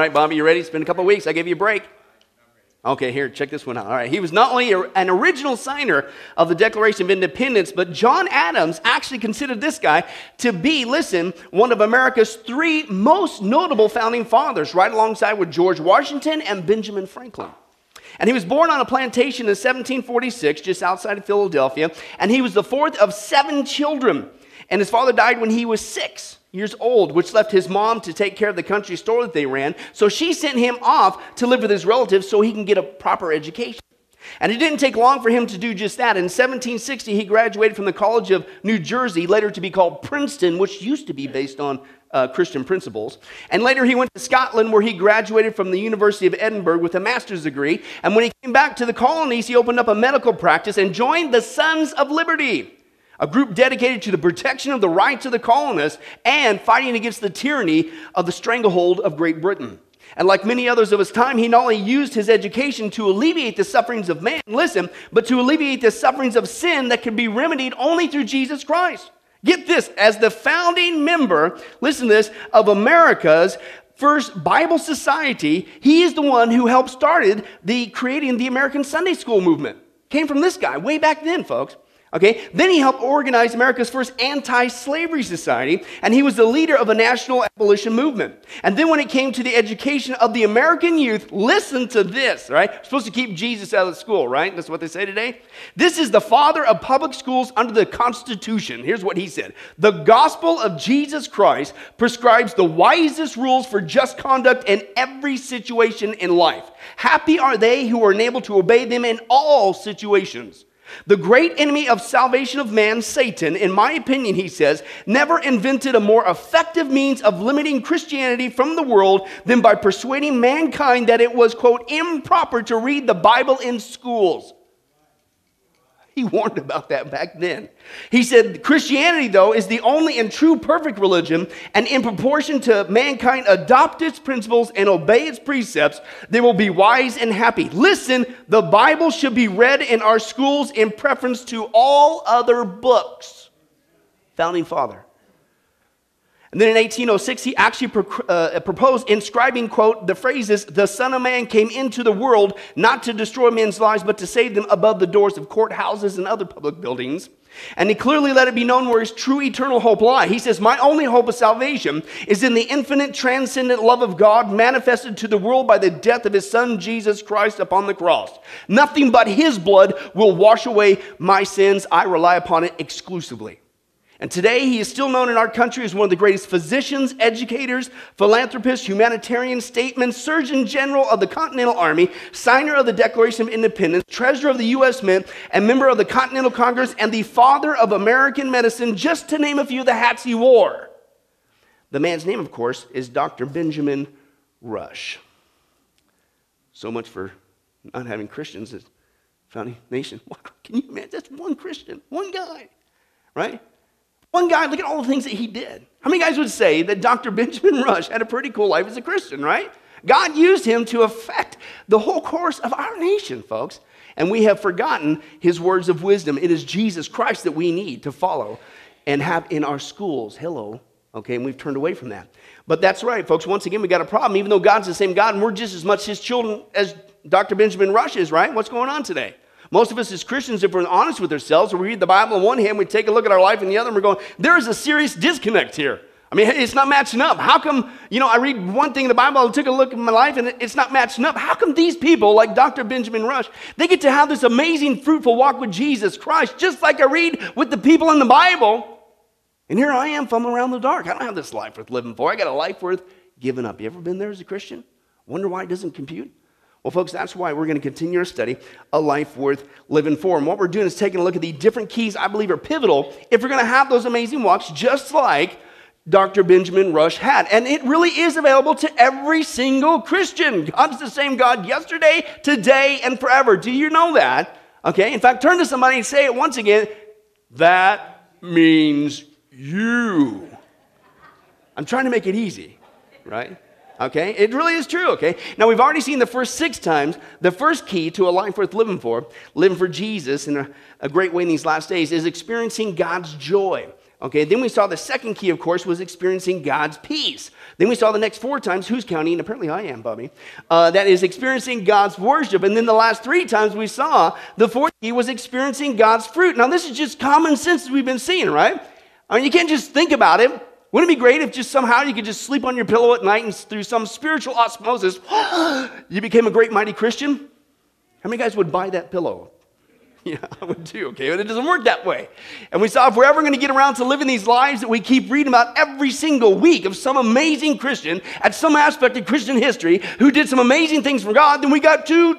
Right, Bobby, you ready? It's been a couple weeks. I gave you a break. Okay, here, check this one out. All right, he was not only an original signer of the Declaration of Independence, but John Adams actually considered this guy to be, listen, one of America's three most notable founding fathers, right alongside with George Washington and Benjamin Franklin. And he was born on a plantation in 1746, just outside of Philadelphia, and he was the fourth of seven children. And his father died when he was six years old, which left his mom to take care of the country store that they ran. So she sent him off to live with his relatives so he can get a proper education. And it didn't take long for him to do just that. In 1760, he graduated from the College of New Jersey, later to be called Princeton, which used to be based on uh, Christian principles. And later he went to Scotland, where he graduated from the University of Edinburgh with a master's degree. And when he came back to the colonies, he opened up a medical practice and joined the Sons of Liberty a group dedicated to the protection of the rights of the colonists and fighting against the tyranny of the stranglehold of Great Britain. And like many others of his time, he not only used his education to alleviate the sufferings of man, listen, but to alleviate the sufferings of sin that can be remedied only through Jesus Christ. Get this, as the founding member, listen to this, of America's first Bible Society, he is the one who helped started the creating the American Sunday School movement. Came from this guy way back then, folks. Okay, then he helped organize America's first anti slavery society, and he was the leader of a national abolition movement. And then when it came to the education of the American youth, listen to this, right? We're supposed to keep Jesus out of school, right? That's what they say today. This is the father of public schools under the Constitution. Here's what he said The gospel of Jesus Christ prescribes the wisest rules for just conduct in every situation in life. Happy are they who are enabled to obey them in all situations. The great enemy of salvation of man, Satan, in my opinion, he says, never invented a more effective means of limiting Christianity from the world than by persuading mankind that it was, quote, improper to read the Bible in schools. He warned about that back then. He said Christianity, though, is the only and true perfect religion, and in proportion to mankind adopt its principles and obey its precepts, they will be wise and happy. Listen, the Bible should be read in our schools in preference to all other books. Founding Father. And then in 1806, he actually pro- uh, proposed inscribing, quote, the phrases, the Son of Man came into the world not to destroy men's lives, but to save them above the doors of courthouses and other public buildings. And he clearly let it be known where his true eternal hope lie. He says, My only hope of salvation is in the infinite, transcendent love of God manifested to the world by the death of his Son, Jesus Christ, upon the cross. Nothing but his blood will wash away my sins. I rely upon it exclusively. And today, he is still known in our country as one of the greatest physicians, educators, philanthropists, humanitarian statesmen, Surgeon General of the Continental Army, signer of the Declaration of Independence, treasurer of the U.S. Mint, and member of the Continental Congress, and the father of American medicine, just to name a few of the hats he wore. The man's name, of course, is Dr. Benjamin Rush. So much for not having Christians as founding nation. Can you imagine? That's one Christian, one guy, right? One guy, look at all the things that he did. How many guys would say that Dr. Benjamin Rush had a pretty cool life as a Christian, right? God used him to affect the whole course of our nation, folks. And we have forgotten his words of wisdom. It is Jesus Christ that we need to follow and have in our schools. Hello. Okay, and we've turned away from that. But that's right, folks. Once again, we got a problem. Even though God's the same God and we're just as much his children as Dr. Benjamin Rush is, right? What's going on today? Most of us as Christians, if we're honest with ourselves, we read the Bible on one hand, we take a look at our life in the other, and we're going, there is a serious disconnect here. I mean, it's not matching up. How come, you know, I read one thing in the Bible, I took a look at my life, and it's not matching up. How come these people, like Dr. Benjamin Rush, they get to have this amazing, fruitful walk with Jesus Christ, just like I read with the people in the Bible? And here I am fumbling around in the dark. I don't have this life worth living for. I got a life worth giving up. You ever been there as a Christian? Wonder why it doesn't compute? Well, folks, that's why we're going to continue our study, A Life Worth Living For. And what we're doing is taking a look at the different keys I believe are pivotal if we're going to have those amazing walks, just like Dr. Benjamin Rush had. And it really is available to every single Christian. God's the same God yesterday, today, and forever. Do you know that? Okay, in fact, turn to somebody and say it once again. That means you. I'm trying to make it easy, right? Okay? It really is true, okay? Now, we've already seen the first six times the first key to a life worth living for, living for Jesus in a, a great way in these last days, is experiencing God's joy. Okay, then we saw the second key, of course, was experiencing God's peace. Then we saw the next four times, who's counting? Apparently I am, Bubby. Uh, that is experiencing God's worship. And then the last three times we saw the fourth key was experiencing God's fruit. Now, this is just common sense we've been seeing, right? I mean, you can't just think about it. Wouldn't it be great if just somehow you could just sleep on your pillow at night and through some spiritual osmosis, you became a great, mighty Christian? How many guys would buy that pillow? Yeah, I would too, okay? But it doesn't work that way. And we saw if we're ever going to get around to living these lives that we keep reading about every single week of some amazing Christian at some aspect of Christian history who did some amazing things for God, then we got to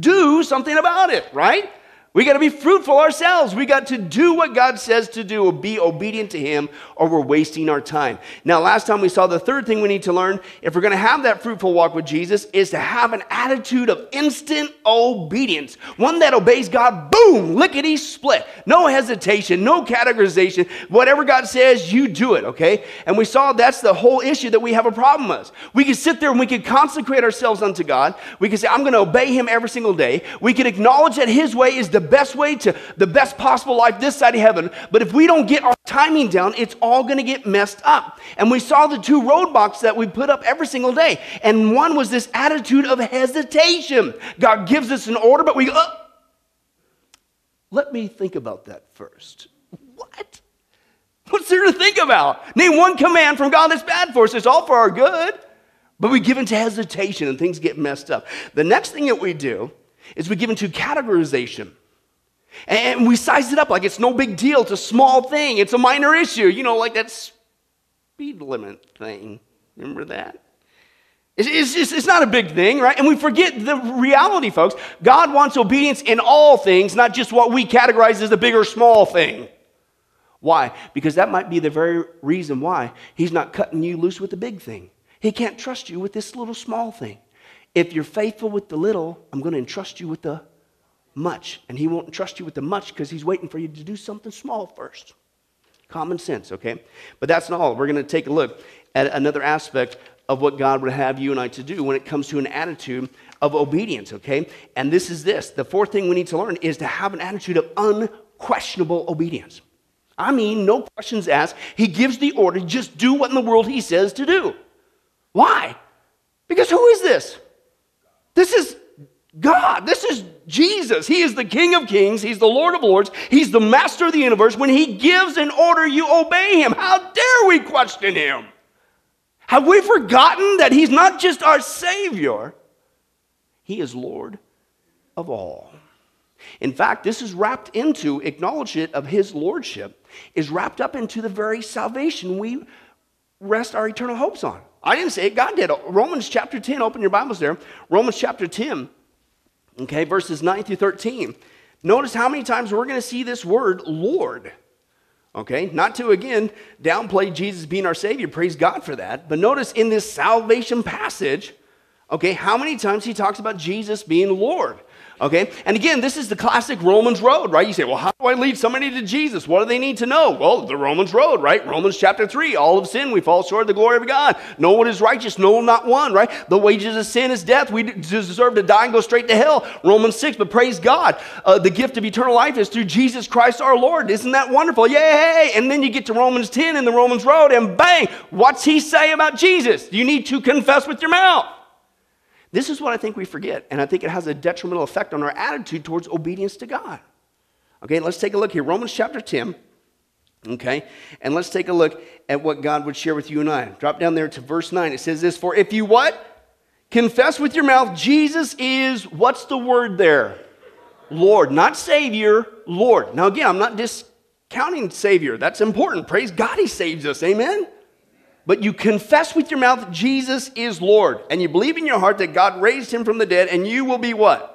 do something about it, right? We got to be fruitful ourselves. We got to do what God says to do, be obedient to Him, or we're wasting our time. Now, last time we saw the third thing we need to learn if we're going to have that fruitful walk with Jesus is to have an attitude of instant obedience. One that obeys God, boom, lickety split. No hesitation, no categorization. Whatever God says, you do it, okay? And we saw that's the whole issue that we have a problem with. We can sit there and we can consecrate ourselves unto God. We can say, I'm going to obey Him every single day. We can acknowledge that His way is the best way to the best possible life this side of heaven. But if we don't get our timing down, it's all going to get messed up. And we saw the two roadblocks that we put up every single day. And one was this attitude of hesitation. God gives us an order, but we go, oh, let me think about that first. What? What's there to think about? Name one command from God that's bad for us. It's all for our good. But we give into hesitation and things get messed up. The next thing that we do is we give into categorization. And we size it up like it's no big deal. It's a small thing. It's a minor issue. You know, like that speed limit thing. Remember that? It's, it's, just, it's not a big thing, right? And we forget the reality, folks. God wants obedience in all things, not just what we categorize as a big or small thing. Why? Because that might be the very reason why He's not cutting you loose with the big thing. He can't trust you with this little small thing. If you're faithful with the little, I'm going to entrust you with the much. And he won't trust you with the much because he's waiting for you to do something small first. Common sense, okay? But that's not all. We're going to take a look at another aspect of what God would have you and I to do when it comes to an attitude of obedience, okay? And this is this the fourth thing we need to learn is to have an attitude of unquestionable obedience. I mean, no questions asked. He gives the order, just do what in the world he says to do. Why? Because who is this? This is God. This is Jesus. He is the King of Kings. He's the Lord of Lords. He's the Master of the universe. When He gives an order, you obey Him. How dare we question Him? Have we forgotten that He's not just our Savior, He is Lord of all. In fact, this is wrapped into acknowledgement of His Lordship, is wrapped up into the very salvation we rest our eternal hopes on. I didn't say it, God did. Romans chapter 10, open your Bibles there. Romans chapter 10 Okay, verses 9 through 13. Notice how many times we're going to see this word Lord. Okay, not to again downplay Jesus being our Savior, praise God for that. But notice in this salvation passage, okay, how many times he talks about Jesus being Lord. Okay? And again, this is the classic Romans road, right? You say, well, how do I lead somebody to Jesus? What do they need to know? Well, the Romans road, right? Romans chapter 3, all of sin, we fall short of the glory of God. No one is righteous, no, not one, right? The wages of sin is death. We deserve to die and go straight to hell. Romans 6, but praise God. Uh, the gift of eternal life is through Jesus Christ our Lord. Isn't that wonderful? Yay! And then you get to Romans 10 in the Romans road, and bang, what's he say about Jesus? You need to confess with your mouth. This is what I think we forget, and I think it has a detrimental effect on our attitude towards obedience to God. Okay, let's take a look here. Romans chapter 10. Okay, and let's take a look at what God would share with you and I. Drop down there to verse 9. It says this For if you what? Confess with your mouth, Jesus is, what's the word there? Lord, not Savior, Lord. Now, again, I'm not discounting Savior. That's important. Praise God, He saves us. Amen? But you confess with your mouth Jesus is Lord, and you believe in your heart that God raised him from the dead, and you will be what?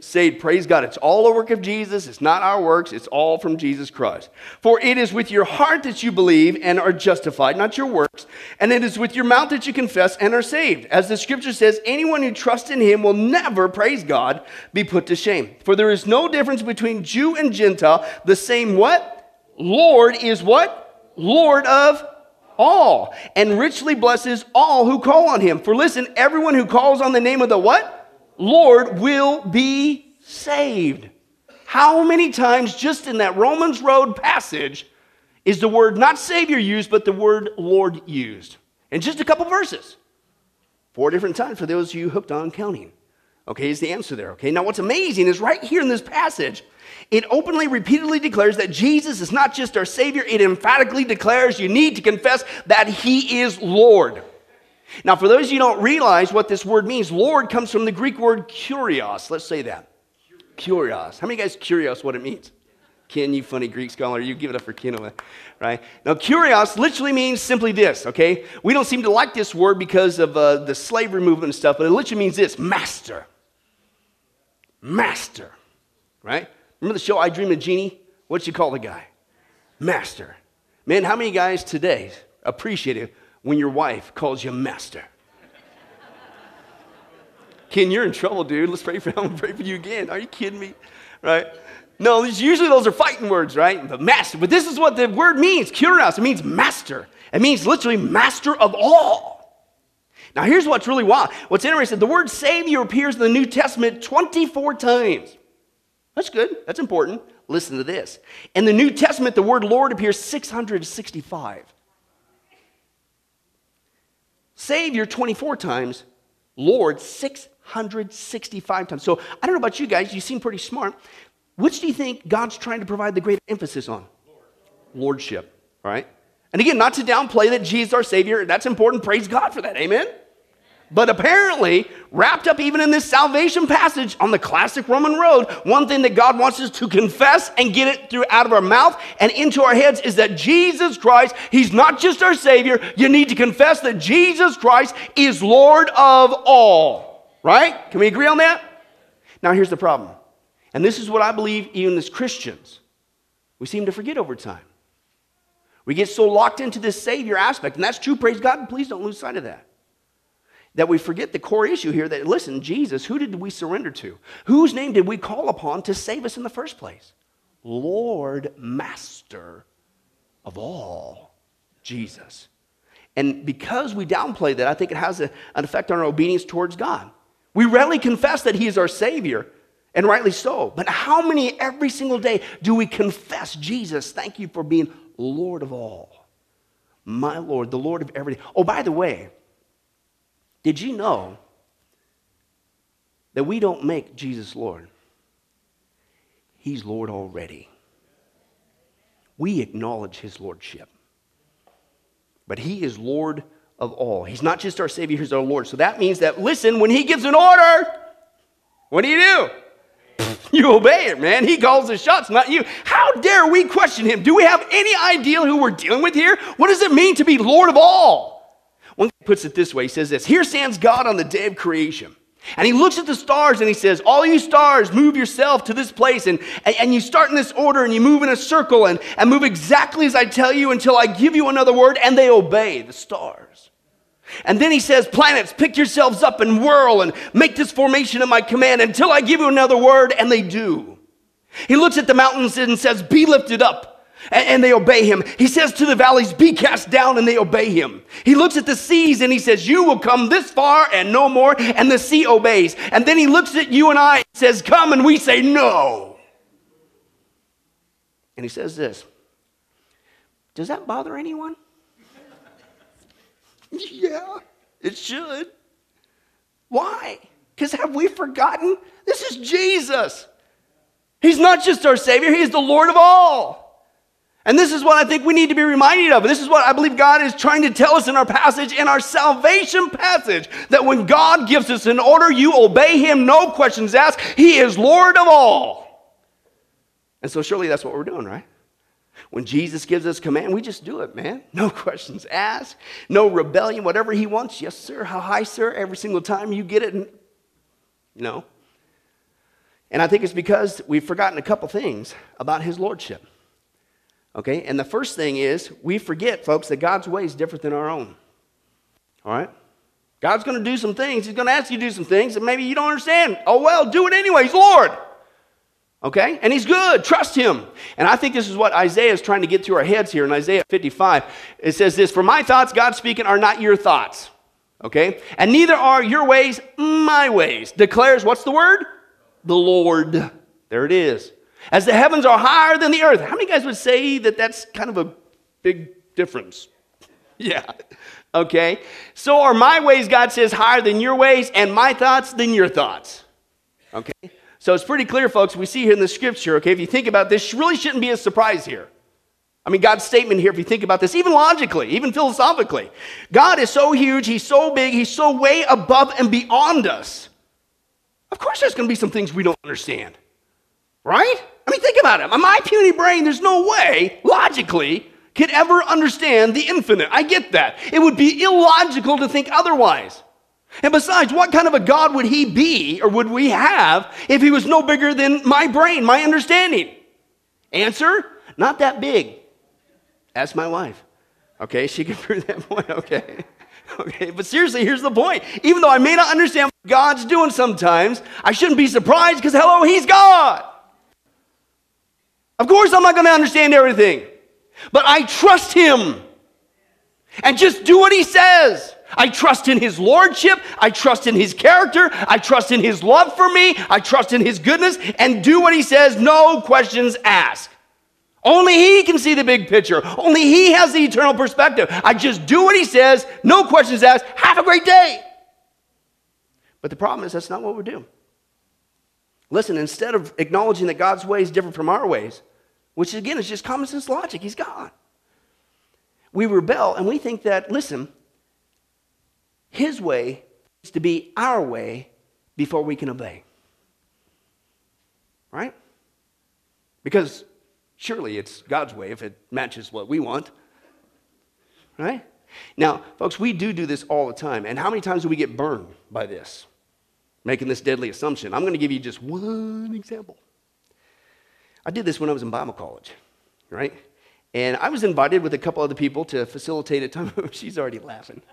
Saved. Praise God. It's all a work of Jesus. It's not our works. It's all from Jesus Christ. For it is with your heart that you believe and are justified, not your works. And it is with your mouth that you confess and are saved. As the scripture says, anyone who trusts in him will never, praise God, be put to shame. For there is no difference between Jew and Gentile. The same what? Lord is what? Lord of all and richly blesses all who call on him. For listen, everyone who calls on the name of the what? Lord will be saved. How many times just in that Romans Road passage is the word not Savior used, but the word Lord used. In just a couple verses. Four different times for those of you hooked on counting. Okay, is the answer there. Okay, now what's amazing is right here in this passage, it openly, repeatedly declares that Jesus is not just our Savior, it emphatically declares you need to confess that He is Lord. Now, for those of you who don't realize what this word means, Lord comes from the Greek word kurios. Let's say that. Kurios. How many guys curious what it means? Ken, you funny Greek scholar, you give it up for Ken, right? Now, kurios literally means simply this, okay? We don't seem to like this word because of uh, the slavery movement and stuff, but it literally means this master. Master, right? Remember the show I Dream of Jeannie? What'd you call the guy? Master. Man, how many guys today appreciate it when your wife calls you master? Ken, you're in trouble, dude. Let's pray for him. Pray for you again. Are you kidding me? Right? No, usually those are fighting words, right? But master. But this is what the word means. Kurios. It means master. It means literally master of all. Now, here's what's really wild. What's interesting, the word Savior appears in the New Testament 24 times. That's good. That's important. Listen to this. In the New Testament, the word Lord appears 665. Savior 24 times, Lord 665 times. So I don't know about you guys, you seem pretty smart. Which do you think God's trying to provide the greater emphasis on? Lordship, right? And again, not to downplay that Jesus our Savior, that's important. Praise God for that. Amen? But apparently, wrapped up even in this salvation passage on the classic Roman road, one thing that God wants us to confess and get it through out of our mouth and into our heads is that Jesus Christ, He's not just our Savior. You need to confess that Jesus Christ is Lord of all. Right? Can we agree on that? Now, here's the problem. And this is what I believe, even as Christians, we seem to forget over time. We get so locked into this Savior aspect, and that's true, praise God, and please don't lose sight of that. That we forget the core issue here that, listen, Jesus, who did we surrender to? Whose name did we call upon to save us in the first place? Lord, Master of all, Jesus. And because we downplay that, I think it has a, an effect on our obedience towards God. We rarely confess that He is our Savior, and rightly so. But how many every single day do we confess, Jesus, thank you for being Lord of all? My Lord, the Lord of everything. Oh, by the way, did you know that we don't make Jesus Lord? He's Lord already. We acknowledge his lordship. But he is Lord of all. He's not just our Savior, he's our Lord. So that means that, listen, when he gives an order, what do you do? You obey it, man. He calls the shots, not you. How dare we question him? Do we have any idea who we're dealing with here? What does it mean to be Lord of all? One guy puts it this way he says this Here stands God on the day of creation. And he looks at the stars and he says, All you stars, move yourself to this place. And, and, and, you start in this order and you move in a circle and, and move exactly as I tell you until I give you another word. And they obey the stars. And then he says, Planets, pick yourselves up and whirl and make this formation at my command until I give you another word. And they do. He looks at the mountains and says, Be lifted up and, they obey him. He says to the valleys, Be cast down, and they obey him. He looks at the seas and he says, You will come this far and no more, and the sea obeys. And then he looks at you and I and says, Come, and we say, No. And he says this Does that bother anyone? yeah, it should. Why? Because have we forgotten? This is Jesus. He's not just our Savior, He is the Lord of all. And this is what I think we need to be reminded of. This is what I believe God is trying to tell us in our passage, in our salvation passage, that when God gives us an order, you obey Him, no questions asked. He is Lord of all. And so, surely that's what we're doing, right? When Jesus gives us command, we just do it, man. No questions asked, no rebellion, whatever He wants. Yes, sir. How high, sir? Every single time you get it. Know. And I think it's because we've forgotten a couple things about His Lordship. Okay? And the first thing is we forget, folks, that God's way is different than our own. All right? God's going to do some things. He's going to ask you to do some things that maybe you don't understand. Oh, well, do it anyway. He's Lord. Okay? And He's good. Trust Him. And I think this is what Isaiah is trying to get through our heads here in Isaiah 55. It says this For my thoughts, God speaking, are not your thoughts. Okay? And neither are your ways my ways. Declares, what's the word? The Lord. There it is. As the heavens are higher than the earth. How many guys would say that that's kind of a big difference. yeah. Okay? So are my ways, God says, higher than your ways, and my thoughts than your thoughts. Okay? So it's pretty clear, folks. We see here in the scripture, okay, if you think about this, really shouldn't be a surprise here. I mean, God's statement here, if you think about this, even logically, even philosophically, God is so huge, He's so big, He's so way above and beyond us. Of course, there's going to be some things we don't understand, right? I mean, think about it. My puny brain, there's no way, logically, could ever understand the infinite. I get that. It would be illogical to think otherwise. And besides, what kind of a God would he be or would we have if he was no bigger than my brain, my understanding? Answer not that big. Ask my wife. Okay, she can prove that point. Okay. Okay, but seriously, here's the point. Even though I may not understand what God's doing sometimes, I shouldn't be surprised because, hello, He's God. Of course, I'm not going to understand everything, but I trust Him and just do what He says. I trust in His Lordship. I trust in His character. I trust in His love for me. I trust in His goodness and do what He says, no questions asked. Only He can see the big picture. Only He has the eternal perspective. I just do what He says, no questions asked. Have a great day. But the problem is, that's not what we do. Listen, instead of acknowledging that God's way is different from our ways, which again is just common sense logic, He's God, we rebel and we think that, listen, His way is to be our way before we can obey. Right? Because Surely it's God's way if it matches what we want. Right? Now, folks, we do do this all the time. And how many times do we get burned by this? Making this deadly assumption. I'm going to give you just one example. I did this when I was in Bible college, right? And I was invited with a couple other people to facilitate a time. Of, she's already laughing.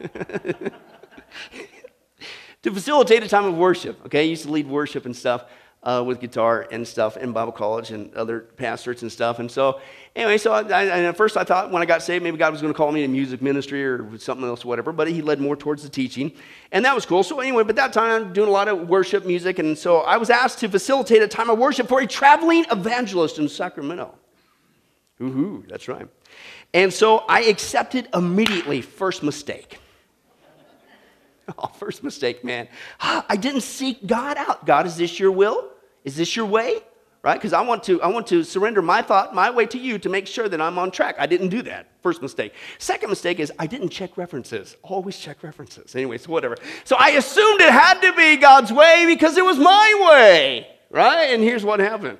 to facilitate a time of worship. Okay, I used to lead worship and stuff uh, with guitar and stuff in Bible college and other pastors and stuff. And so, anyway, so I, I, at first I thought when I got saved, maybe God was going to call me to music ministry or something else, whatever. But He led more towards the teaching, and that was cool. So anyway, but that time I'm doing a lot of worship music, and so I was asked to facilitate a time of worship for a traveling evangelist in Sacramento. Ooh, that's right. And so I accepted immediately. First mistake. Oh, first mistake, man. I didn't seek God out. God, is this your will? Is this your way? Right? Because I want to I want to surrender my thought, my way to you to make sure that I'm on track. I didn't do that. First mistake. Second mistake is I didn't check references. Always check references. Anyway, so whatever. So I assumed it had to be God's way because it was my way. Right? And here's what happened.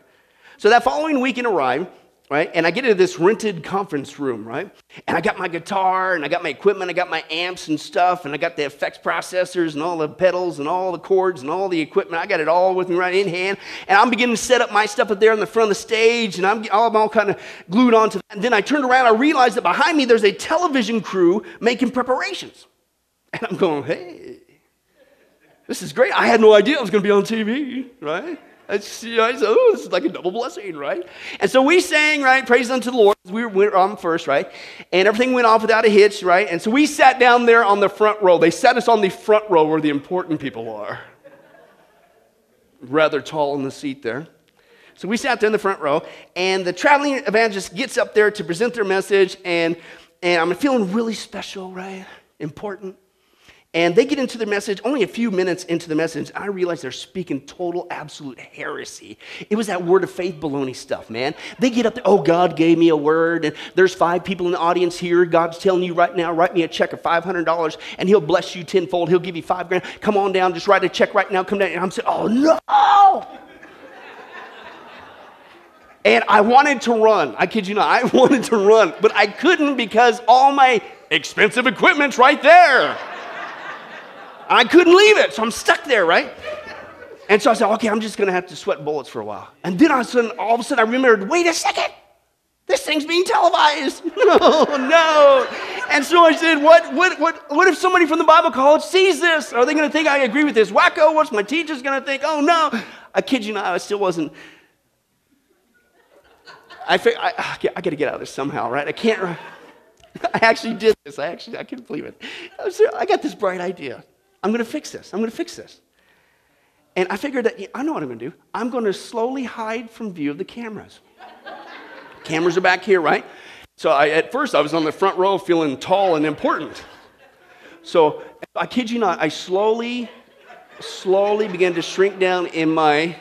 So that following weekend arrived right? And I get into this rented conference room, right? And I got my guitar and I got my equipment, I got my amps and stuff, and I got the effects processors and all the pedals and all the cords and all the equipment. I got it all with me right in hand. And I'm beginning to set up my stuff up there in the front of the stage, and I'm I'm all kind of glued onto that. And then I turned around, I realized that behind me there's a television crew making preparations. And I'm going, hey, this is great. I had no idea I was going to be on TV, right? It's, you know, it's, oh, this is like a double blessing, right? And so we sang, right? Praise unto the Lord. We went on first, right? And everything went off without a hitch, right? And so we sat down there on the front row. They sat us on the front row where the important people are. Rather tall in the seat there. So we sat there in the front row, and the traveling evangelist gets up there to present their message, and, and I'm feeling really special, right? Important. And they get into the message, only a few minutes into the message, I realize they're speaking total, absolute heresy. It was that word of faith baloney stuff, man. They get up there, oh, God gave me a word, and there's five people in the audience here. God's telling you right now, write me a check of $500, and He'll bless you tenfold. He'll give you five grand. Come on down, just write a check right now, come down. And I'm saying, oh, no! and I wanted to run. I kid you not, I wanted to run, but I couldn't because all my expensive equipment's right there. I couldn't leave it, so I'm stuck there, right? And so I said, okay, I'm just gonna have to sweat bullets for a while. And then all of a sudden, all of a sudden I remembered, wait a second, this thing's being televised. no, no. And so I said, what, what, what, what if somebody from the Bible college sees this? Are they gonna think I agree with this wacko? What's my teacher's gonna think? Oh no. I kid you not, I still wasn't. I, figured, I, I gotta get out of this somehow, right? I can't. I actually did this. I actually, I couldn't believe it. I got this bright idea. I'm going to fix this. I'm going to fix this. And I figured that I know what I'm going to do. I'm going to slowly hide from view of the cameras. cameras are back here, right? So I, at first, I was on the front row feeling tall and important. So I kid you not, I slowly, slowly began to shrink down in my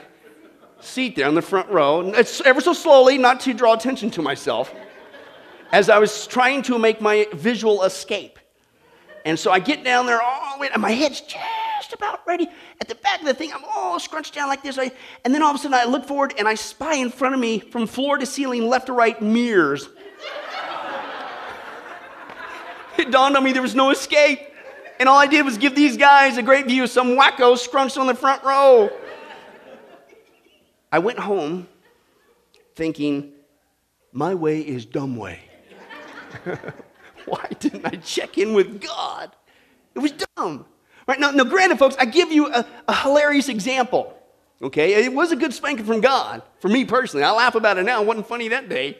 seat there on the front row. It's ever so slowly, not to draw attention to myself, as I was trying to make my visual escape. And so I get down there all the way, and my head's just about ready. At the back of the thing, I'm all scrunched down like this. And then all of a sudden, I look forward and I spy in front of me from floor to ceiling, left to right, mirrors it dawned on me there was no escape. And all I did was give these guys a great view of some wacko scrunched on the front row. I went home thinking, my way is dumb way. Why didn't I check in with God? It was dumb. Right now, now granted, folks, I give you a, a hilarious example. Okay, it was a good spanking from God for me personally. I laugh about it now. It wasn't funny that day.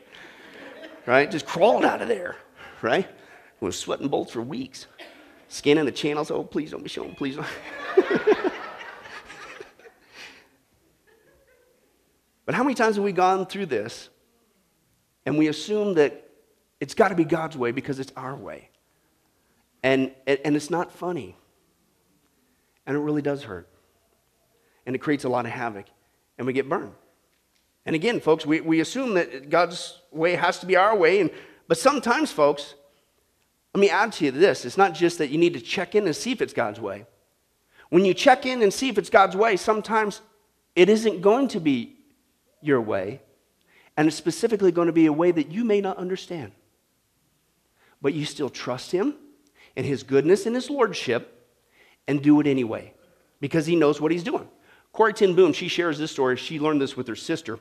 Right, just crawled out of there. Right, was sweating bolts for weeks, scanning the channels. Oh, please don't be showing, please don't. but how many times have we gone through this and we assume that it's got to be God's way because it's our way? And, and it's not funny. And it really does hurt. And it creates a lot of havoc. And we get burned. And again, folks, we, we assume that God's way has to be our way. And, but sometimes, folks, let me add to you this it's not just that you need to check in and see if it's God's way. When you check in and see if it's God's way, sometimes it isn't going to be your way, and it's specifically going to be a way that you may not understand. But you still trust Him and His goodness and His lordship and do it anyway because He knows what He's doing. Corrie ten Boom, she shares this story. She learned this with her sister.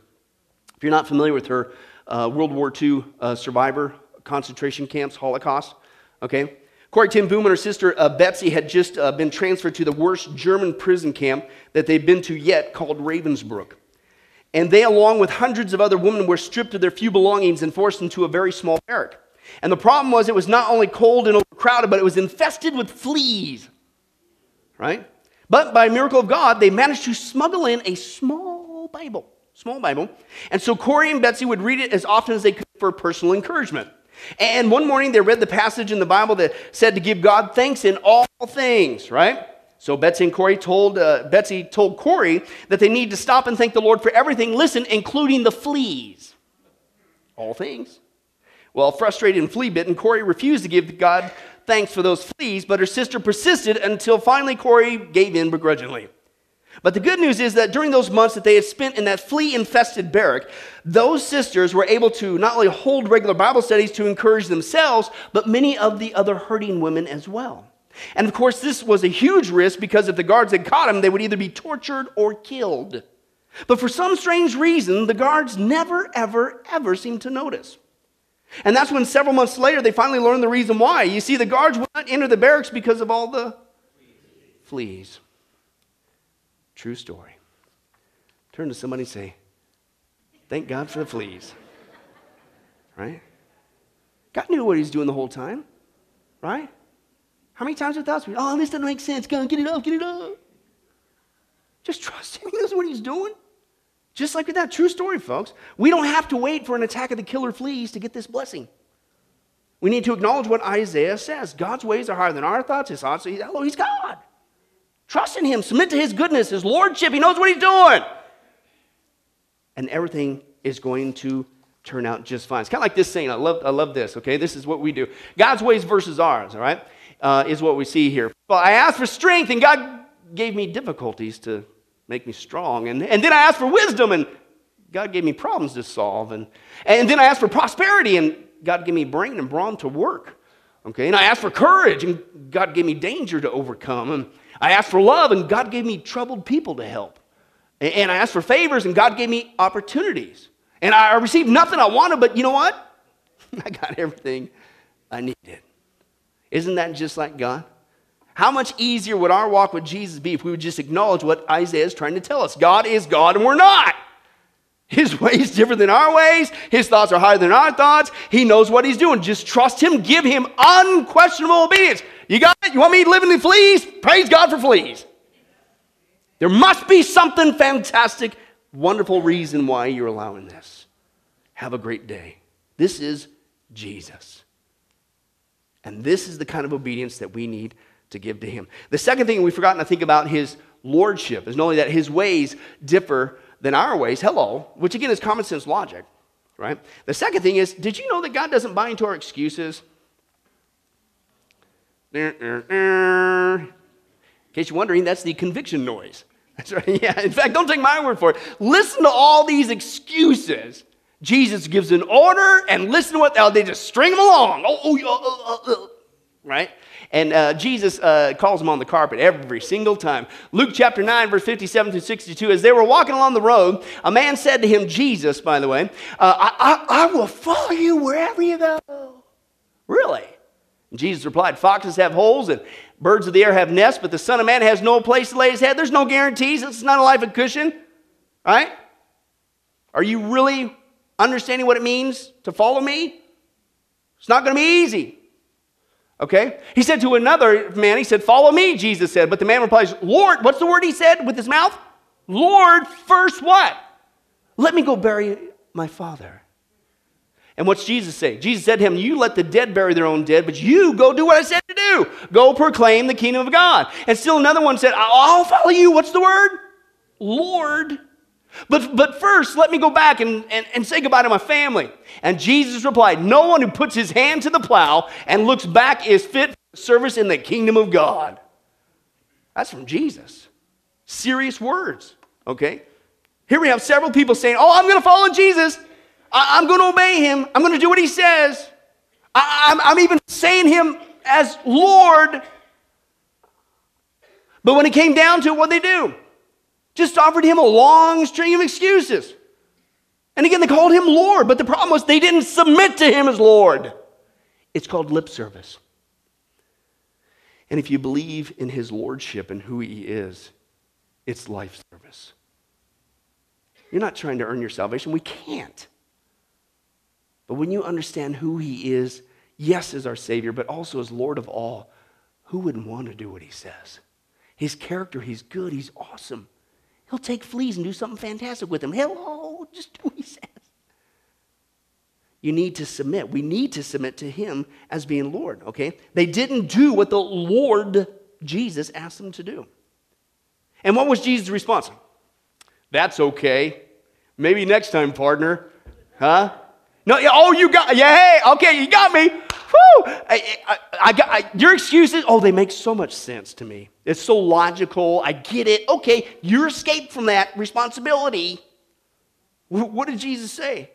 If you're not familiar with her, uh, World War II uh, survivor, concentration camps, Holocaust, Okay? Corrie ten Boom and her sister uh, Betsy had just uh, been transferred to the worst German prison camp that they'd been to yet called Ravensbrück. And they, along with hundreds of other women, were stripped of their few belongings and forced into a very small barrack. And the problem was it was not only cold and overcrowded, but it was infested with fleas. Right? But by a miracle of God, they managed to smuggle in a small Bible. Small Bible. And so Corrie and Betsy would read it as often as they could for personal encouragement. And one morning they read the passage in the Bible that said to give God thanks in all things, right? So Betsy and Corrie told uh, Betsy told Corrie that they need to stop and thank the Lord for everything. Listen, including the fleas. All things. Well, frustrated and flea bitten, Corrie refused to give God thanks for those fleas, but her sister persisted until finally Corrie gave in begrudgingly. But the good news is that during those months that they had spent in that flea infested barrack, those sisters were able to not only hold regular Bible studies to encourage themselves, but many of the other hurting women as well. And of course, this was a huge risk because if the guards had caught them, they would either be tortured or killed. But for some strange reason, the guards never, ever, ever seemed to notice. And that's when several months later they finally learned the reason why. You see, the guards would not enter the barracks because of all the fleas. True story. Turn to somebody and say, Thank God for the fleas. Right? God knew what he was doing the whole time. Right? How many times have thoughts? Oh, this doesn't make sense. Go on, get it up, get it up. Just trust him. He knows what he's doing. Just like with that true story, folks. We don't have to wait for an attack of the killer fleas to get this blessing. We need to acknowledge what Isaiah says. God's ways are higher than our thoughts. His thoughts, hello, he's God. Trust in Him, submit to His goodness, His Lordship. He knows what He's doing. And everything is going to turn out just fine. It's kind of like this saying. I love, I love this, okay? This is what we do. God's ways versus ours, all right, uh, is what we see here. Well, I asked for strength, and God gave me difficulties to make me strong. And, and then I asked for wisdom, and God gave me problems to solve. And, and then I asked for prosperity, and God gave me brain and brawn to work. Okay, and I asked for courage, and God gave me danger to overcome. And I asked for love, and God gave me troubled people to help. And I asked for favors, and God gave me opportunities. And I received nothing I wanted, but you know what? I got everything I needed. Isn't that just like God? How much easier would our walk with Jesus be if we would just acknowledge what Isaiah is trying to tell us? God is God, and we're not. His ways different than our ways. His thoughts are higher than our thoughts. He knows what he's doing. Just trust him. Give him unquestionable obedience. You got it? You want me to live in the fleas? Praise God for fleas. There must be something fantastic, wonderful reason why you're allowing this. Have a great day. This is Jesus. And this is the kind of obedience that we need to give to him. The second thing we've forgotten to think about his lordship is not only that his ways differ than our ways, hello, which again is common sense logic, right? The second thing is, did you know that God doesn't buy into our excuses? In case you're wondering, that's the conviction noise. That's right. Yeah. In fact, don't take my word for it. Listen to all these excuses. Jesus gives an order, and listen to what oh, they just string them along. Oh, oh, oh, oh, oh right? And uh, Jesus uh, calls him on the carpet every single time. Luke chapter 9, verse 57 to 62, as they were walking along the road, a man said to him, Jesus, by the way, uh, I, I, I will follow you wherever you go. Really? And Jesus replied, Foxes have holes and birds of the air have nests, but the Son of Man has no place to lay his head. There's no guarantees. It's not a life of cushion. Right? Are you really understanding what it means to follow me? It's not going to be easy. Okay? He said to another man, he said, Follow me, Jesus said. But the man replies, Lord, what's the word he said with his mouth? Lord, first what? Let me go bury my father. And what's Jesus say? Jesus said to him, You let the dead bury their own dead, but you go do what I said to do. Go proclaim the kingdom of God. And still another one said, I'll follow you. What's the word? Lord. But, but first, let me go back and, and, and say goodbye to my family. And Jesus replied, No one who puts his hand to the plow and looks back is fit for service in the kingdom of God. That's from Jesus. Serious words, okay? Here we have several people saying, Oh, I'm going to follow Jesus. I, am going to obey him. I'm going to do what he says. I, I'm, I'm even saying him as Lord. But when it came down to it, what they do? Just offered him a long string of excuses. And again, they called him Lord, but the problem was they didn't submit to him as Lord. It's called lip service. And if you believe in his lordship and who he is, it's life service. You're not trying to earn your salvation. We can't. But when you understand who he is, yes, as our Savior, but also as Lord of all, who wouldn't want to do what he says? His character, he's good, he's awesome. He'll take fleas and do something fantastic with them. Hello, just do what he says. You need to submit. We need to submit to him as being Lord, okay? They didn't do what the Lord Jesus asked them to do. And what was Jesus' response? That's okay. Maybe next time, partner. Huh? No, oh, you got, yeah, hey, okay, you got me. I, I, I, your excuses, oh, they make so much sense to me. It's so logical. I get it. Okay, you're escaped from that responsibility. What did Jesus say?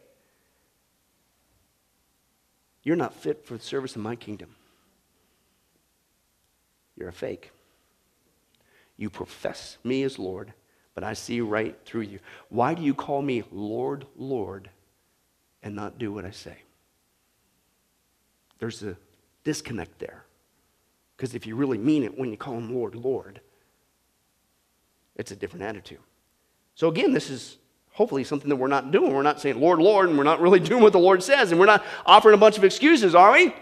You're not fit for the service of my kingdom. You're a fake. You profess me as Lord, but I see right through you. Why do you call me Lord, Lord, and not do what I say? There's a disconnect there. Because if you really mean it when you call him Lord, Lord, it's a different attitude. So again, this is hopefully something that we're not doing. We're not saying Lord, Lord, and we're not really doing what the Lord says, and we're not offering a bunch of excuses, are we?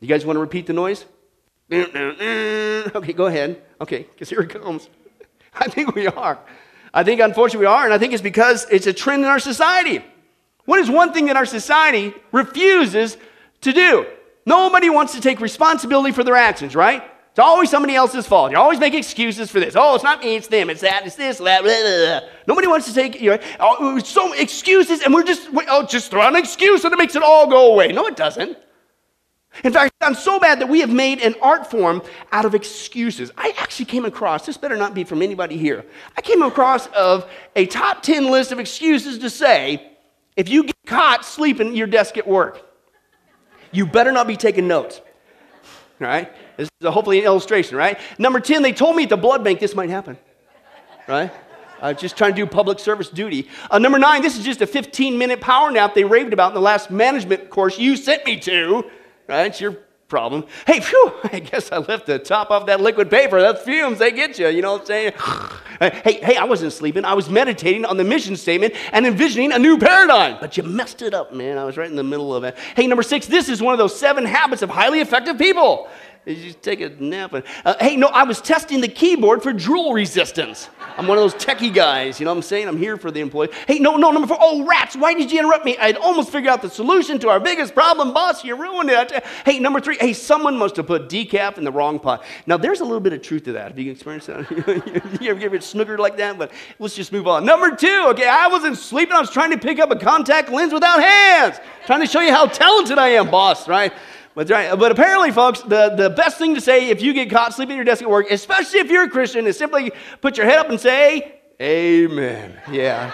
You guys want to repeat the noise? Okay, go ahead. Okay, because here it comes. I think we are. I think unfortunately we are, and I think it's because it's a trend in our society. What is one thing that our society refuses to do. Nobody wants to take responsibility for their actions, right? It's always somebody else's fault. You always make excuses for this. Oh, it's not me, it's them, it's that, it's this, that. Blah, blah, blah. Nobody wants to take you know, oh, so excuses, and we're just oh, just throw an excuse and it makes it all go away. No, it doesn't. In fact, I'm so bad that we have made an art form out of excuses. I actually came across, this better not be from anybody here. I came across of a top 10 list of excuses to say if you get caught sleeping at your desk at work. You better not be taking notes. Right? This is hopefully an illustration, right? Number 10, they told me at the blood bank this might happen. Right? Just trying to do public service duty. Uh, number nine, this is just a 15 minute power nap they raved about in the last management course you sent me to. Right? It's your problem. Hey, phew, I guess I left the top off that liquid paper. That's fumes, they get you, you know what I'm saying? Hey, hey, I wasn't sleeping. I was meditating on the mission statement and envisioning a new paradigm. But you messed it up, man. I was right in the middle of it. Hey, number six, this is one of those seven habits of highly effective people. You just take a nap. And, uh, hey, no, I was testing the keyboard for drool resistance. I'm one of those techie guys, you know what I'm saying? I'm here for the employee. Hey, no, no, number four. Oh, rats, why did you interrupt me? I'd almost figured out the solution to our biggest problem, boss. You ruined it. Hey, number three. Hey, someone must have put decaf in the wrong pot. Now, there's a little bit of truth to that. Have you experienced that? you ever get snookered like that? But let's just move on. Number two. Okay, I wasn't sleeping. I was trying to pick up a contact lens without hands. Trying to show you how talented I am, boss, right? But, right, but apparently, folks, the, the best thing to say if you get caught sleeping at your desk at work, especially if you're a Christian, is simply put your head up and say, Amen. Yeah.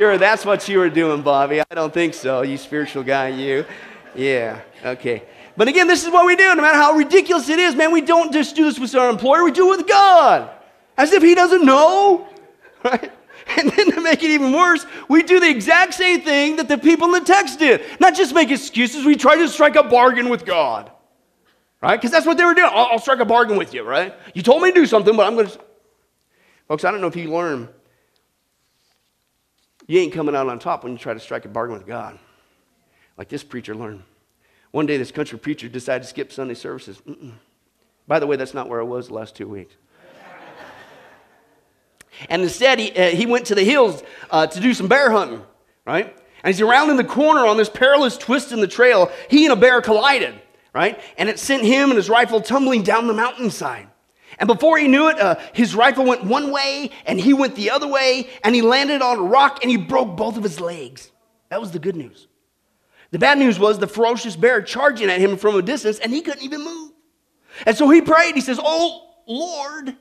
sure, that's what you were doing, Bobby. I don't think so, you spiritual guy, you. Yeah, okay. But again, this is what we do. No matter how ridiculous it is, man, we don't just do this with our employer, we do it with God. As if He doesn't know, right? And then to make it even worse, we do the exact same thing that the people in the text did. Not just make excuses, we try to strike a bargain with God. Right? Because that's what they were doing. I'll, I'll, strike a bargain with you, right? You told me to do something, but I'm going to. Folks, I don't know if you learn. You ain't coming out on top when you try to strike a bargain with God. Like this preacher learned. One day, this country preacher decided to skip Sunday services. Mm-mm. By the way, that's not where I was the last two weeks. And instead, he, uh, he went to the hills uh, to do some bear hunting, right? And as he rounded the corner on this perilous twist in the trail, he and a bear collided, right? And it sent him and his rifle tumbling down the mountainside. And before he knew it, uh, his rifle went one way and he went the other way, and he landed on a rock and he broke both of his legs. That was the good news. The bad news was the ferocious bear charging at him from a distance, and he couldn't even move. And so he prayed. He says, Oh Lord,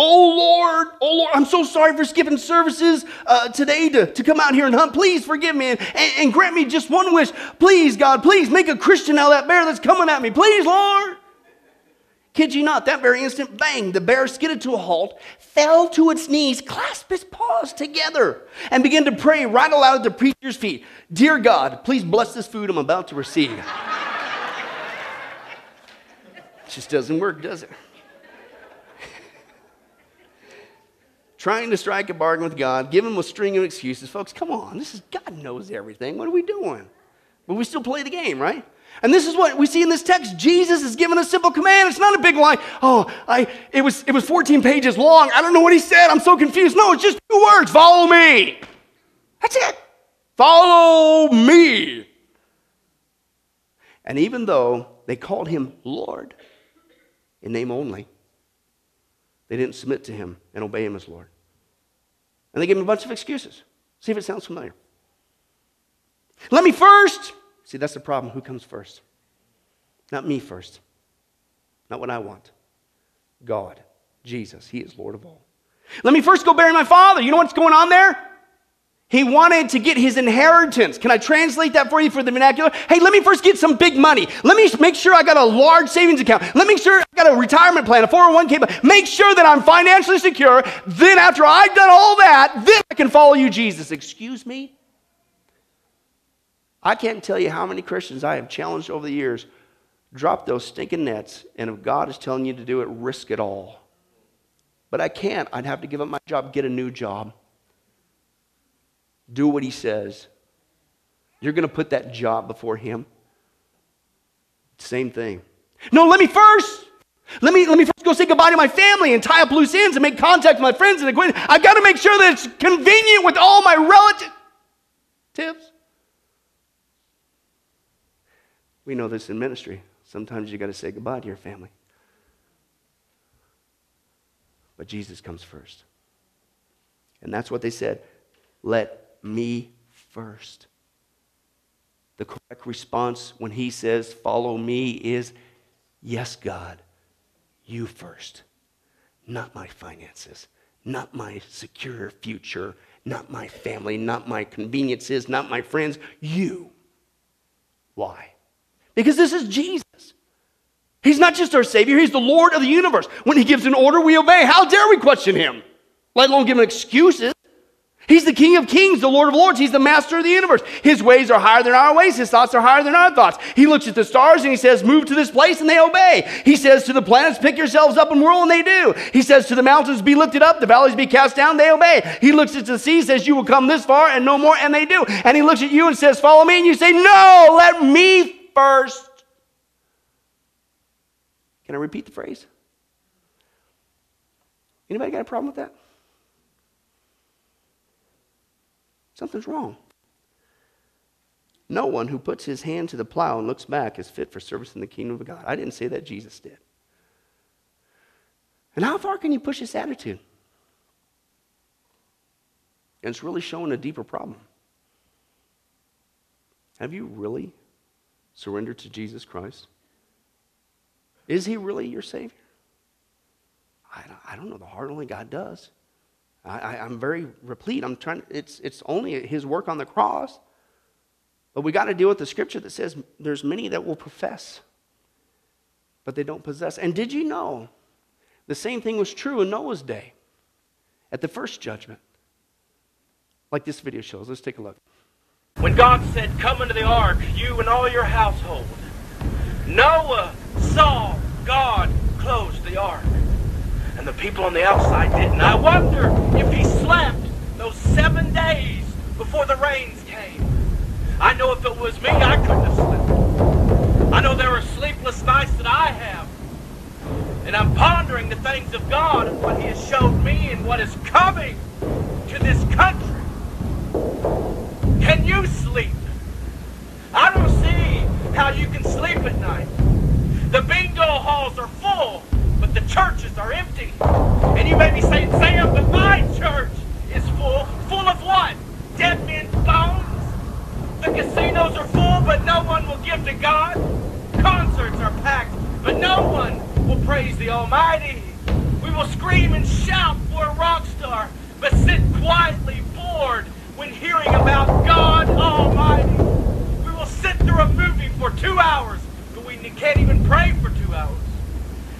Oh Lord, oh Lord, I'm so sorry for skipping services uh, today to, to come out here and hunt. Please forgive me and, and, grant me just one wish. Please, God, please make a Christian out of that bear that's coming at me. Please, Lord. Kid you not, that very instant, bang, the bear skidded to a halt, fell to its knees, clasped its paws together, and began to pray right aloud at the preacher's feet Dear God, please bless this food I'm about to receive. just doesn't work, does it? Trying to strike a bargain with God, give him a string of excuses. Folks, come on. This is God knows everything. What are we doing? But we still play the game, right? And this is what we see in this text. Jesus is giving a simple command. It's not a big line. Oh, I it was it was 14 pages long. I don't know what he said. I'm so confused. No, it's just two words. Follow me. That's it. Follow me. And even though they called him Lord in name only, they didn't submit to him and obey him as Lord. And they gave him a bunch of excuses. See if it sounds familiar. Let me first. See, that's the problem. Who comes first? Not me first. Not what I want. God, Jesus. He is Lord of all. Let me first go bury my father. You know what's going on there? He wanted to get his inheritance. Can I translate that for you for the vernacular? Hey, let me first get some big money. Let me make sure I got a large savings account. Let me sure got a retirement plan, a 401k. Make sure that I'm financially secure. Then, after I've done all that, then I can follow you, Jesus. Excuse me? I can't tell you how many Christians I have challenged over the years. Drop those stinking nets, and if God is telling you to do it, risk it all. But I can't. I'd have to give up my job, get a new job do what he says. You're going to put that job before him. Same thing. No, let me first. Let me, let me first go say goodbye to my family and tie up loose ends and make contact with my friends and acquaintances. I've got to make sure that it's convenient with all my relatives. We know this in ministry. Sometimes you got to say goodbye to your family. But Jesus comes first. And that's what they said. Let me first. The correct response when he says, Follow me, is yes, God, you first. Not my finances, not my secure future, not my family, not my conveniences, not my friends, you. Why? Because this is Jesus. He's not just our Savior, He's the Lord of the universe. When He gives an order, we obey. How dare we question Him? Let alone give Him excuses. He's the King of Kings, the Lord of Lords. He's the master of the universe. His ways are higher than our ways. His thoughts are higher than our thoughts. He looks at the stars and he says, Move to this place, and they obey. He says to the planets, Pick yourselves up and whirl, and they do. He says to the mountains, Be lifted up, the valleys be cast down, they obey. He looks at the sea, says, You will come this far and no more, and they do. And he looks at you and says, Follow me, and you say, No, let me first. Can I repeat the phrase? Anybody got a problem with that? Something's wrong. No one who puts his hand to the plow and looks back is fit for service in the kingdom of God. I didn't say that, Jesus did. And how far can you push this attitude? And it's really showing a deeper problem. Have you really surrendered to Jesus Christ? Is he really your Savior? I don't, I don't know. The heart only God does. I, am very replete. I'm trying. It's it's only His work on the cross. But we got to deal with the scripture that says there's many that will profess, but they don't possess. And did you know the same thing was true in Noah's day at the first judgment? Like this video shows. Let's take a look. When God said, Come into the ark, you and all your household, Noah saw God close the ark and the people on the outside didn't. I wonder if he slept those seven days before the rains came. I know if it was me, I couldn't have slept. I know there are sleepless nights that I have. And I'm pondering the things of God and what He has showed me and what is coming to this country. Can you sleep? I don't see how you can sleep at night. The bingo halls are full but the churches are empty. And you may be saying, Sam, but my church is full. Full of what? Dead men's bones? The casinos are full, but no one will give to God. Concerts are packed, but no one will praise the Almighty. We will scream and shout for a rock star, but sit quietly bored when hearing about God Almighty. We will sit through a movie for two hours, but we can't even pray for two hours.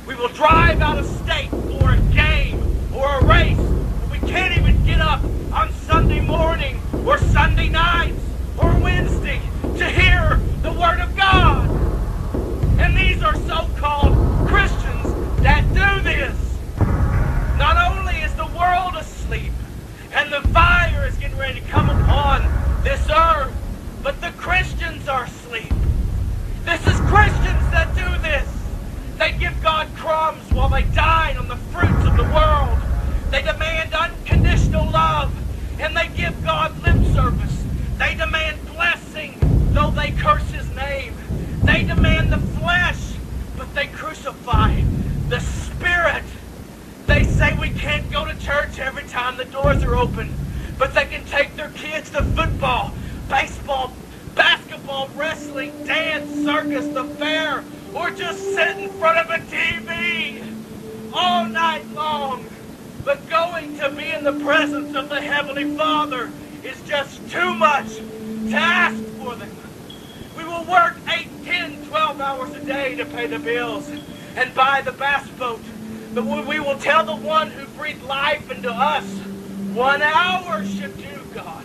We will drive out of state for a game or a race. We can't even get up on Sunday morning or Sunday nights or Wednesday to hear the Word of God. And these are so-called Christians that do this. Not only is the world asleep and the fire is getting ready to come upon this earth, but the Christians are asleep. This is Christians that do. They give God crumbs while they dine on the fruits of the world. They demand unconditional love, and they give God lip service. They demand blessing, though they curse his name. They demand the flesh, but they crucify the spirit. They say we can't go to church every time the doors are open, but they can take their kids to football, baseball, basketball, wrestling, dance, circus, the fair, or just sit in front of a TV all night long. But going to be in the presence of the Heavenly Father is just too much to ask for them. We will work 8, 10, 12 hours a day to pay the bills and buy the bass boat. But we will tell the one who breathed life into us, one hour should do, God.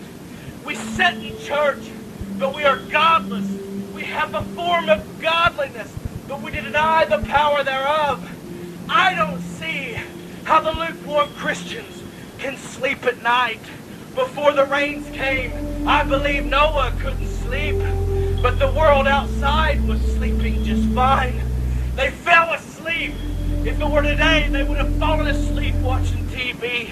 We sit in church, but we are godless. We have a form of godliness, but we deny the power thereof. I don't see how the lukewarm Christians can sleep at night. Before the rains came, I believe Noah couldn't sleep, but the world outside was sleeping just fine. They fell asleep. If it were today, they would have fallen asleep watching TV.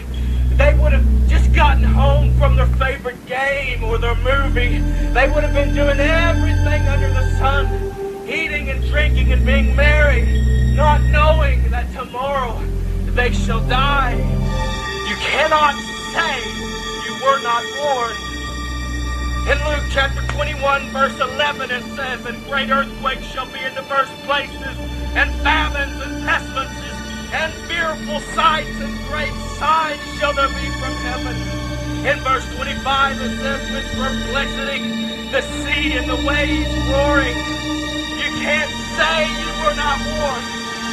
They would have just gotten home from their favorite game or their movie. They would have been doing everything under the sun eating and drinking and being merry, not knowing that tomorrow they shall die. You cannot say you were not born. In Luke chapter 21, verse 11, it says, And great earthquakes shall be in diverse places, and famines and pestilences, and fearful sights and great signs shall there be from heaven. In verse 25, it says, With perplexity, the sea and the waves roaring, can't say you were not warned.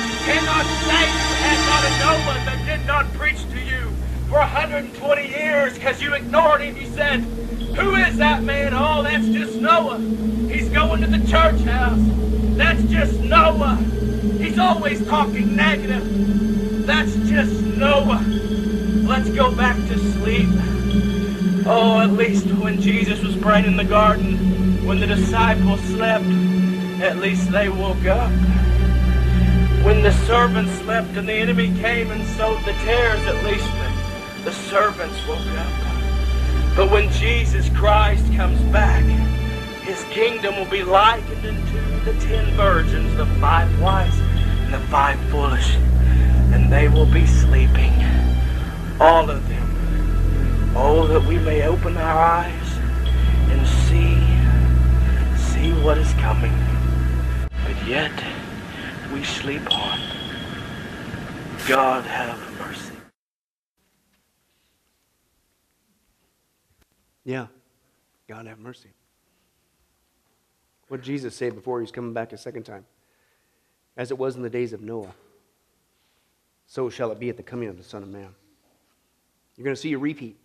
You cannot say you had not a Noah that did not preach to you for 120 years because you ignored him. You said, Who is that man? Oh, that's just Noah. He's going to the church house. That's just Noah. He's always talking negative. That's just Noah. Let's go back to sleep. Oh, at least when Jesus was praying in the garden, when the disciples slept, at least they woke up. When the servants slept and the enemy came and sowed the tares, at least the, the servants woke up. But when Jesus Christ comes back, his kingdom will be likened unto the ten virgins, the five wise and the five foolish, and they will be sleeping, all of them. Oh, that we may open our eyes and see, see what is coming. Yet, we sleep on. God have mercy. Yeah. God have mercy. What did Jesus say before he was coming back a second time? As it was in the days of Noah, so shall it be at the coming of the Son of Man. You're going to see a repeat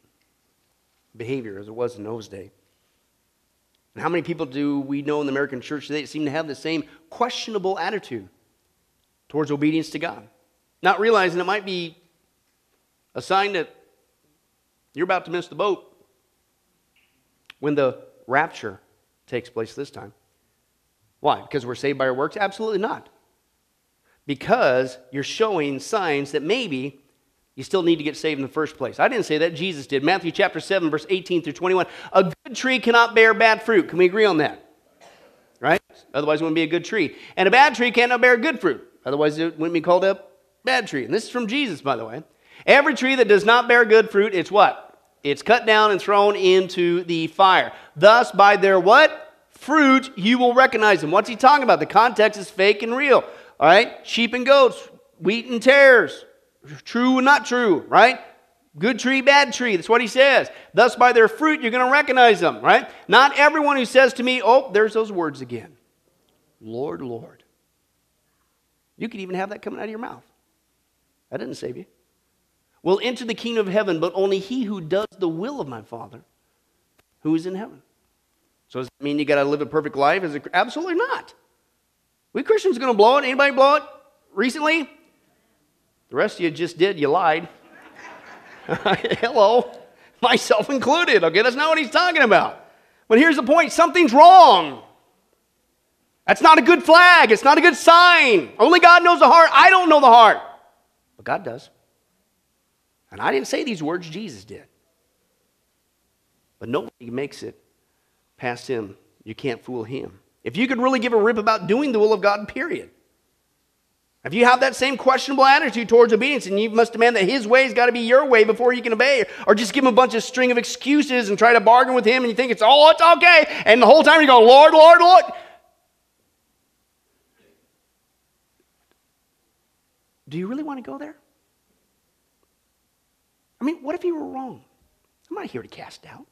behavior as it was in Noah's day. And how many people do we know in the American church today that seem to have the same questionable attitude towards obedience to God? Not realizing it might be a sign that you're about to miss the boat when the rapture takes place this time. Why? Because we're saved by our works? Absolutely not. Because you're showing signs that maybe you still need to get saved in the first place. I didn't say that, Jesus did. Matthew chapter 7, verse 18 through 21. A good tree cannot bear bad fruit. Can we agree on that? Right? Otherwise, it wouldn't be a good tree. And a bad tree cannot bear good fruit. Otherwise, it wouldn't be called a bad tree. And this is from Jesus, by the way. Every tree that does not bear good fruit, it's what? It's cut down and thrown into the fire. Thus, by their what? Fruit, you will recognize them. What's he talking about? The context is fake and real. All right? Sheep and goats, wheat and tares, true and not true, right? Good tree, bad tree. That's what he says. Thus, by their fruit, you're going to recognize them, right? Not everyone who says to me, oh, there's those words again. Lord, Lord. You could even have that coming out of your mouth. That didn't save you. Will enter the kingdom of heaven, but only he who does the will of my Father who is in heaven. So does that mean you got to live a perfect life? As a, absolutely not. We Christians going to blow it. Anybody blow it recently? The rest of you just did. You lied. Hello, myself included. Okay, that's not what he's talking about. But here's the point: something's wrong. That's not a good flag. It's not a good sign. Only God knows the heart. I don't know the heart, but God does. And I didn't say these words, Jesus did. But nobody makes it past him. You can't fool him. If you could really give a rip about doing the will of God, period. If you have that same questionable attitude towards obedience and you must demand that his way's got to be your way before you can obey, or just give him a bunch of string of excuses and try to bargain with him and you think it's all oh, it's okay, and the whole time you go, Lord, Lord, Lord. Do you really want to go there? I mean, what if you were wrong? I'm not here to cast doubt.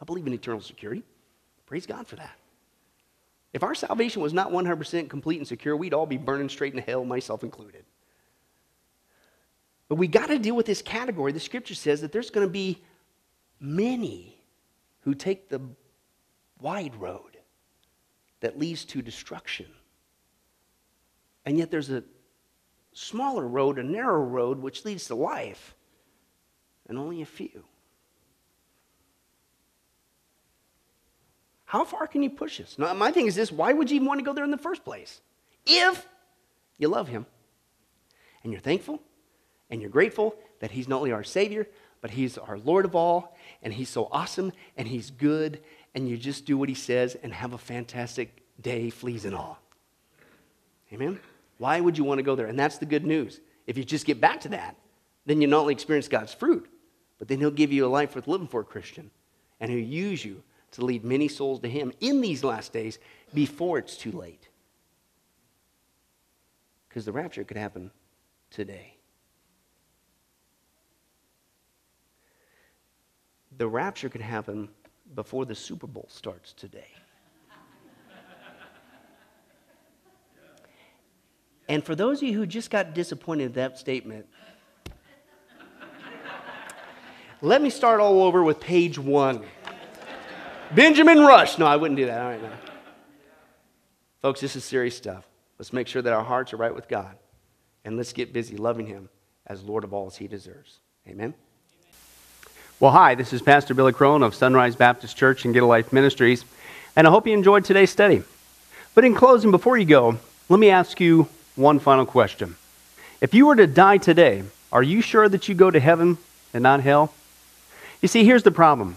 I believe in eternal security. Praise God for that. If our salvation was not 100% complete and secure, we'd all be burning straight in hell, myself included. But we got to deal with this category. The scripture says that there's going to be many who take the wide road that leads to destruction. And yet there's a smaller road, a narrow road, which leads to life, and only a few. How far can you push this? Now, my thing is this why would you even want to go there in the first place? If you love Him and you're thankful and you're grateful that He's not only our Savior, but He's our Lord of all, and He's so awesome and He's good, and you just do what He says and have a fantastic day, fleas and all. Amen? Why would you want to go there? And that's the good news. If you just get back to that, then you not only experience God's fruit, but then He'll give you a life worth living for Christian, and He'll use you to lead many souls to Him in these last days before it's too late. Because the rapture could happen today. The rapture could happen before the Super Bowl starts today. And for those of you who just got disappointed at that statement, Let me start all over with page one. Benjamin Rush. No, I wouldn't do that. All right, now. Folks, this is serious stuff. Let's make sure that our hearts are right with God. And let's get busy loving Him as Lord of all as He deserves. Amen. Well, hi, this is Pastor Billy Crone of Sunrise Baptist Church and Get a Life Ministries, and I hope you enjoyed today's study. But in closing, before you go, let me ask you one final question. If you were to die today, are you sure that you go to heaven and not hell? You see, here's the problem